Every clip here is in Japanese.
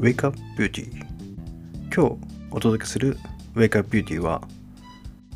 Wake Up Beauty 今日お届けする Wake Up Beauty は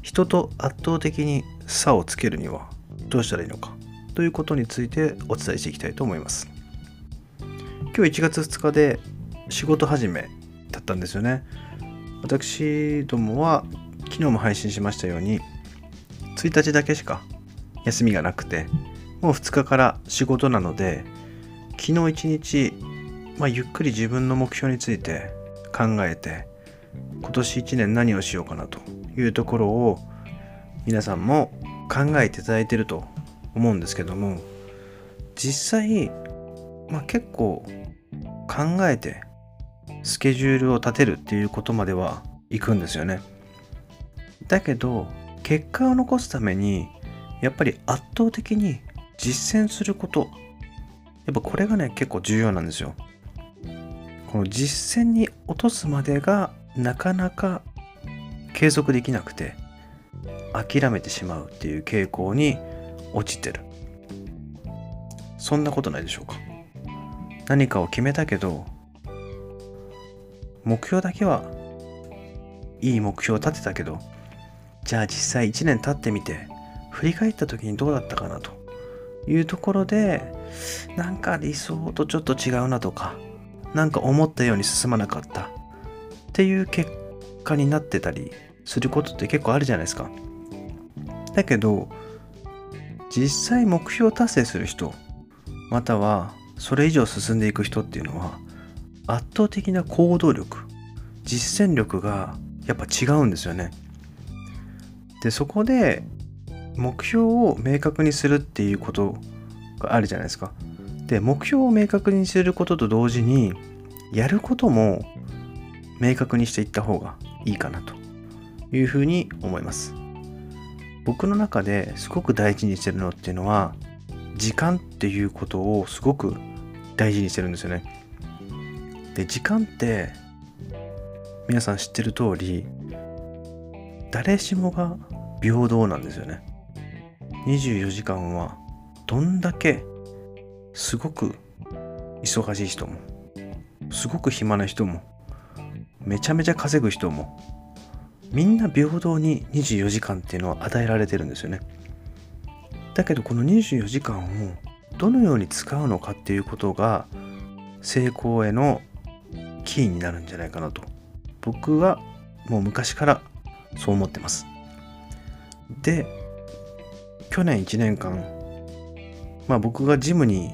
人と圧倒的に差をつけるにはどうしたらいいのか？ということについてお伝えしていきたいと思います。今日1月2日で仕事始めだったんですよね。私どもは昨日も配信しましたように1日だけしか休みがなくてもう2日から仕事なので昨日一日、まあ、ゆっくり自分の目標について考えて今年1年何をしようかなというところを皆さんも考えていただいてると思うんですけども実際、まあ、結構考えてスケジュールを立てるっていうことまではいくんですよね。だけど結果を残すためにやっぱり圧倒的に実践することやっぱこれがね結構重要なんですよこの実践に落とすまでがなかなか継続できなくて諦めてしまうっていう傾向に落ちてる。そんなことないでしょうか。何かを決めたけど目標だけはいい目標を立てたけどじゃあ実際1年経ってみて振り返った時にどうだったかなというところでなんか理想とちょっと違うなとかなんか思ったように進まなかった。っていう結果になってたりすることって結構あるじゃないですか。だけど実際目標達成する人またはそれ以上進んでいく人っていうのは圧倒的な行動力実践力がやっぱ違うんですよね。でそこで目標を明確にするっていうことがあるじゃないですか。で目標を明確にすることと同時にやることも明確にしていった方がいいかなというふうに思います。僕の中ですごく大事にしてるのっていうのは時間っていうことをすごく大事にしてるんですよね。で時間って皆さん知ってる通り誰しもが平等なんですよね。24時間はどんだけすごく忙しい人もすごく暇な人もめちゃめちゃ稼ぐ人もみんな平等に24時間っていうのは与えられてるんですよね。だけどこの24時間をどのように使うのかっていうことが成功へのキーになるんじゃないかなと僕はもう昔からそう思ってます。で、去年1年間、まあ僕がジムに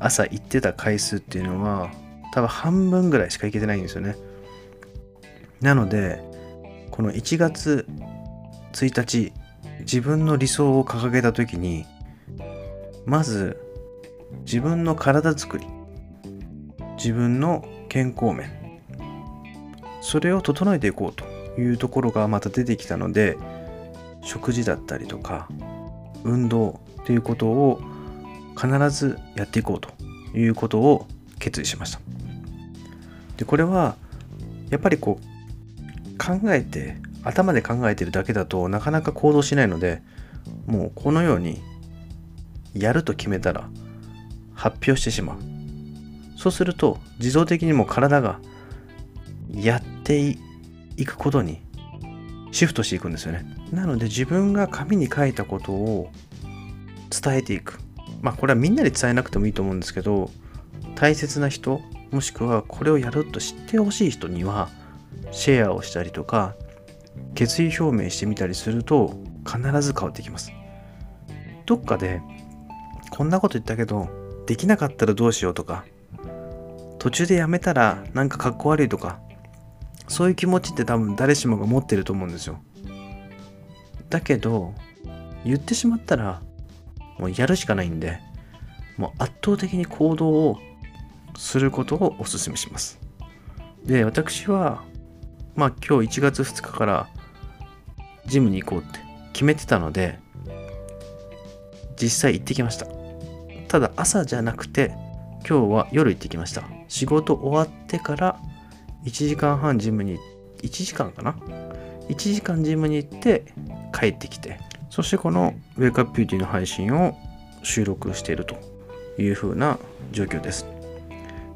朝行ってた回数っていうのは、多分半分ぐらいしか行けてないんですよね。なので、この1月1日、自分の理想を掲げた時に、まず自分の体づくり、自分の健康面、それを整えていこうというところがまた出てきたので、食事だったりとか運動ということを必ずやっていこうということを決意しましたでこれはやっぱりこう考えて頭で考えてるだけだとなかなか行動しないのでもうこのようにやると決めたら発表してしまうそうすると自動的にも体がやっていくことにシフトしていくんですよね。なので自分が紙に書いたことを伝えていく。まあこれはみんなで伝えなくてもいいと思うんですけど、大切な人、もしくはこれをやると知ってほしい人にはシェアをしたりとか、決意表明してみたりすると必ず変わってきます。どっかでこんなこと言ったけどできなかったらどうしようとか途中でやめたらなんかかっこ悪いとかそういう気持ちって多分誰しもが持ってると思うんですよ。だけど、言ってしまったら、もうやるしかないんで、もう圧倒的に行動をすることをお勧めします。で、私は、まあ今日1月2日からジムに行こうって決めてたので、実際行ってきました。ただ朝じゃなくて、今日は夜行ってきました。仕事終わってから1時間半ジムに1時間かな？1時間ジムに行って帰ってきてそしてこのウェイクアップビューティーの配信を収録しているという風な状況です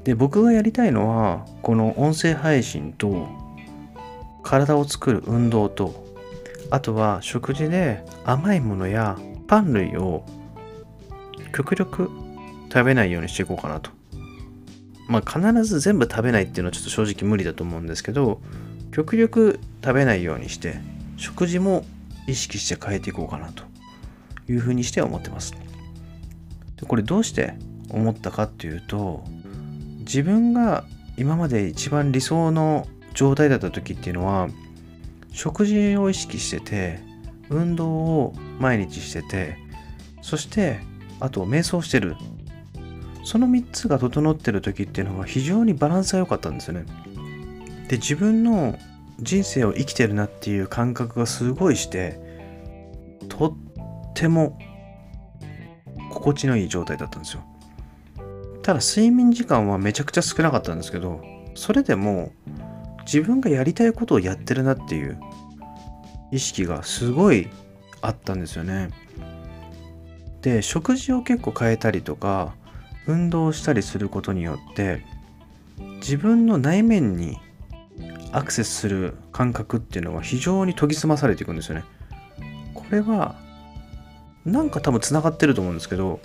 で僕がやりたいのはこの音声配信と体を作る運動とあとは食事で甘いものやパン類を極力食べないようにしていこうかなと。まあ必ず全部食べないっていうのはちょっと正直無理だと思うんですけど極力食べないようにして食事も意識して変えていこうかなというふうにして思ってます。でこれどうして思ったかっていうと自分が今まで一番理想の状態だった時っていうのは食事を意識してて運動を毎日しててそしてあと瞑想してるその3つが整ってる時っていうのは非常にバランスが良かったんですよねで自分の人生を生きてるなっていう感覚がすごいしてとっても心地のいい状態だったんですよ。ただ睡眠時間はめちゃくちゃ少なかったんですけどそれでも自分がやりたいことをやってるなっていう意識がすごいあったんですよね。で食事を結構変えたりとか運動したりすることによって自分の内面にアクセスする感覚っていうのが非常に研ぎ澄まされていくんですよねこれはなんか多分つながってると思うんですけど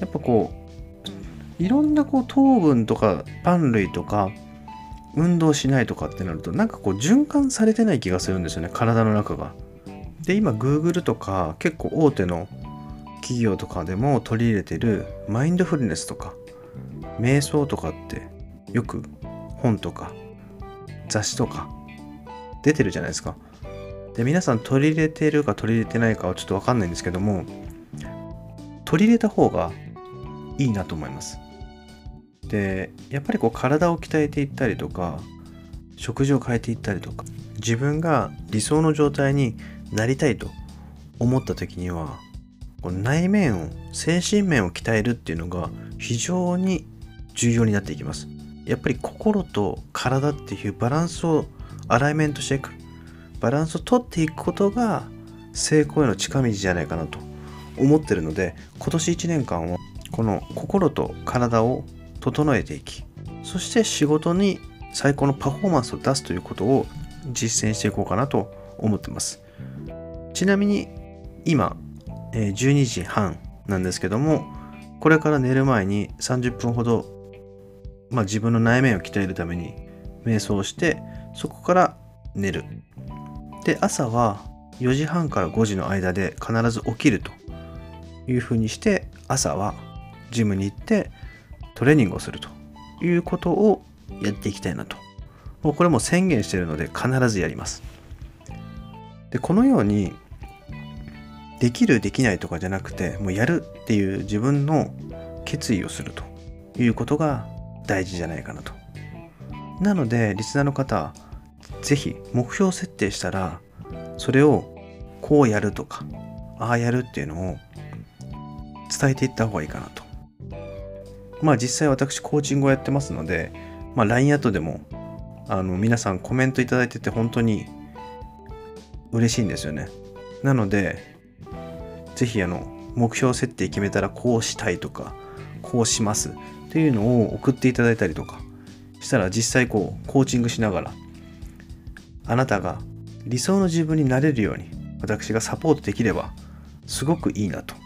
やっぱこういろんなこう糖分とかパン類とか運動しないとかってなるとなんかこう循環されてない気がするんですよね体の中が。で今 Google とか結構大手の企業とかでも取り入れてるマインドフルネスとか瞑想とかってよく本とか雑誌とか出てるじゃないですか。で皆さん取り入れてるか取り入れてないかはちょっとわかんないんですけども取り入れた方がいいなと思います。でやっぱりこう体を鍛えていったりとか食事を変えていったりとか自分が理想の状態になりたいと思った時にはこの内面を精神面を鍛えるっていうのが非常に重要になっていきますやっぱり心と体っていうバランスをアライメントしていく。バランスをとっていくことが成功への近道じゃないかなと思ってるので今年1年間はこの心と体を整えていきそして仕事に最高のパフォーマンスを出すということを実践していこうかなと思ってます。ちなみに今12時半なんですけどもこれから寝る前に30分ほど、まあ、自分の内面を鍛えるために瞑想してそこから寝るで朝は4時半から5時の間で必ず起きるというふうにして朝はジムに行ってトレーニングをするということをやっていきたいなと。もうこれも宣言してるので必ずやります。で、このようにできるできないとかじゃなくてもうやるっていう自分の決意をするということが大事じゃないかなと。なのでリスナーの方是非目標設定したらそれをこうやるとかああやるっていうのを伝えていった方がいいかなとまあ実際私コーチングをやってますので、まあ、LINE アットでもあの皆さんコメントいただいてて本当に嬉しいんですよね。なので、ぜひあの目標設定決めたらこうしたいとか、こうしますっていうのを送っていただいたりとかしたら実際こうコーチングしながらあなたが理想の自分になれるように私がサポートできればすごくいいなと。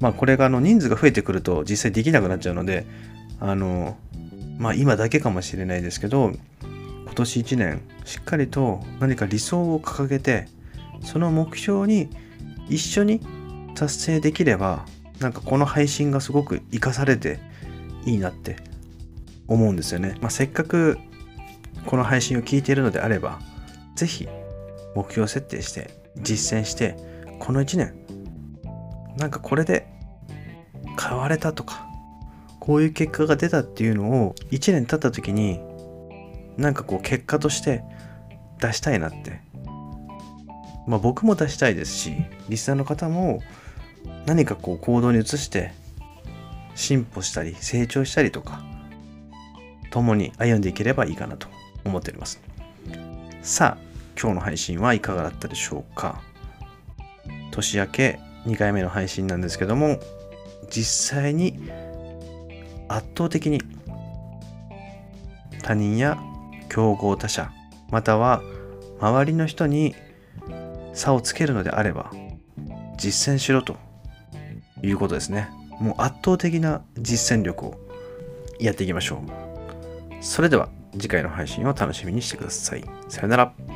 まあこれがあの人数が増えてくると実際できなくなっちゃうので、あの、まあ今だけかもしれないですけど、今年1年しっかりと何か理想を掲げて、その目標に一緒に達成できれば、なんかこの配信がすごく活かされていいなって思うんですよね。まあ、せっかくこの配信を聞いているのであれば、ぜひ目標設定して実践して、この1年、なんかこれで買われたとかこういう結果が出たっていうのを1年経った時になんかこう結果として出したいなってまあ僕も出したいですしリスナーの方も何かこう行動に移して進歩したり成長したりとか共に歩んでいければいいかなと思っております。さあ今日の配信はいかがだったでしょうか？年明け2回目の配信なんですけども実際に圧倒的に他人や競合他社または周りの人に差をつけるのであれば実践しろということですね。もう圧倒的な実践力をやっていきましょう。それでは次回の配信を楽しみにしてください。さよなら。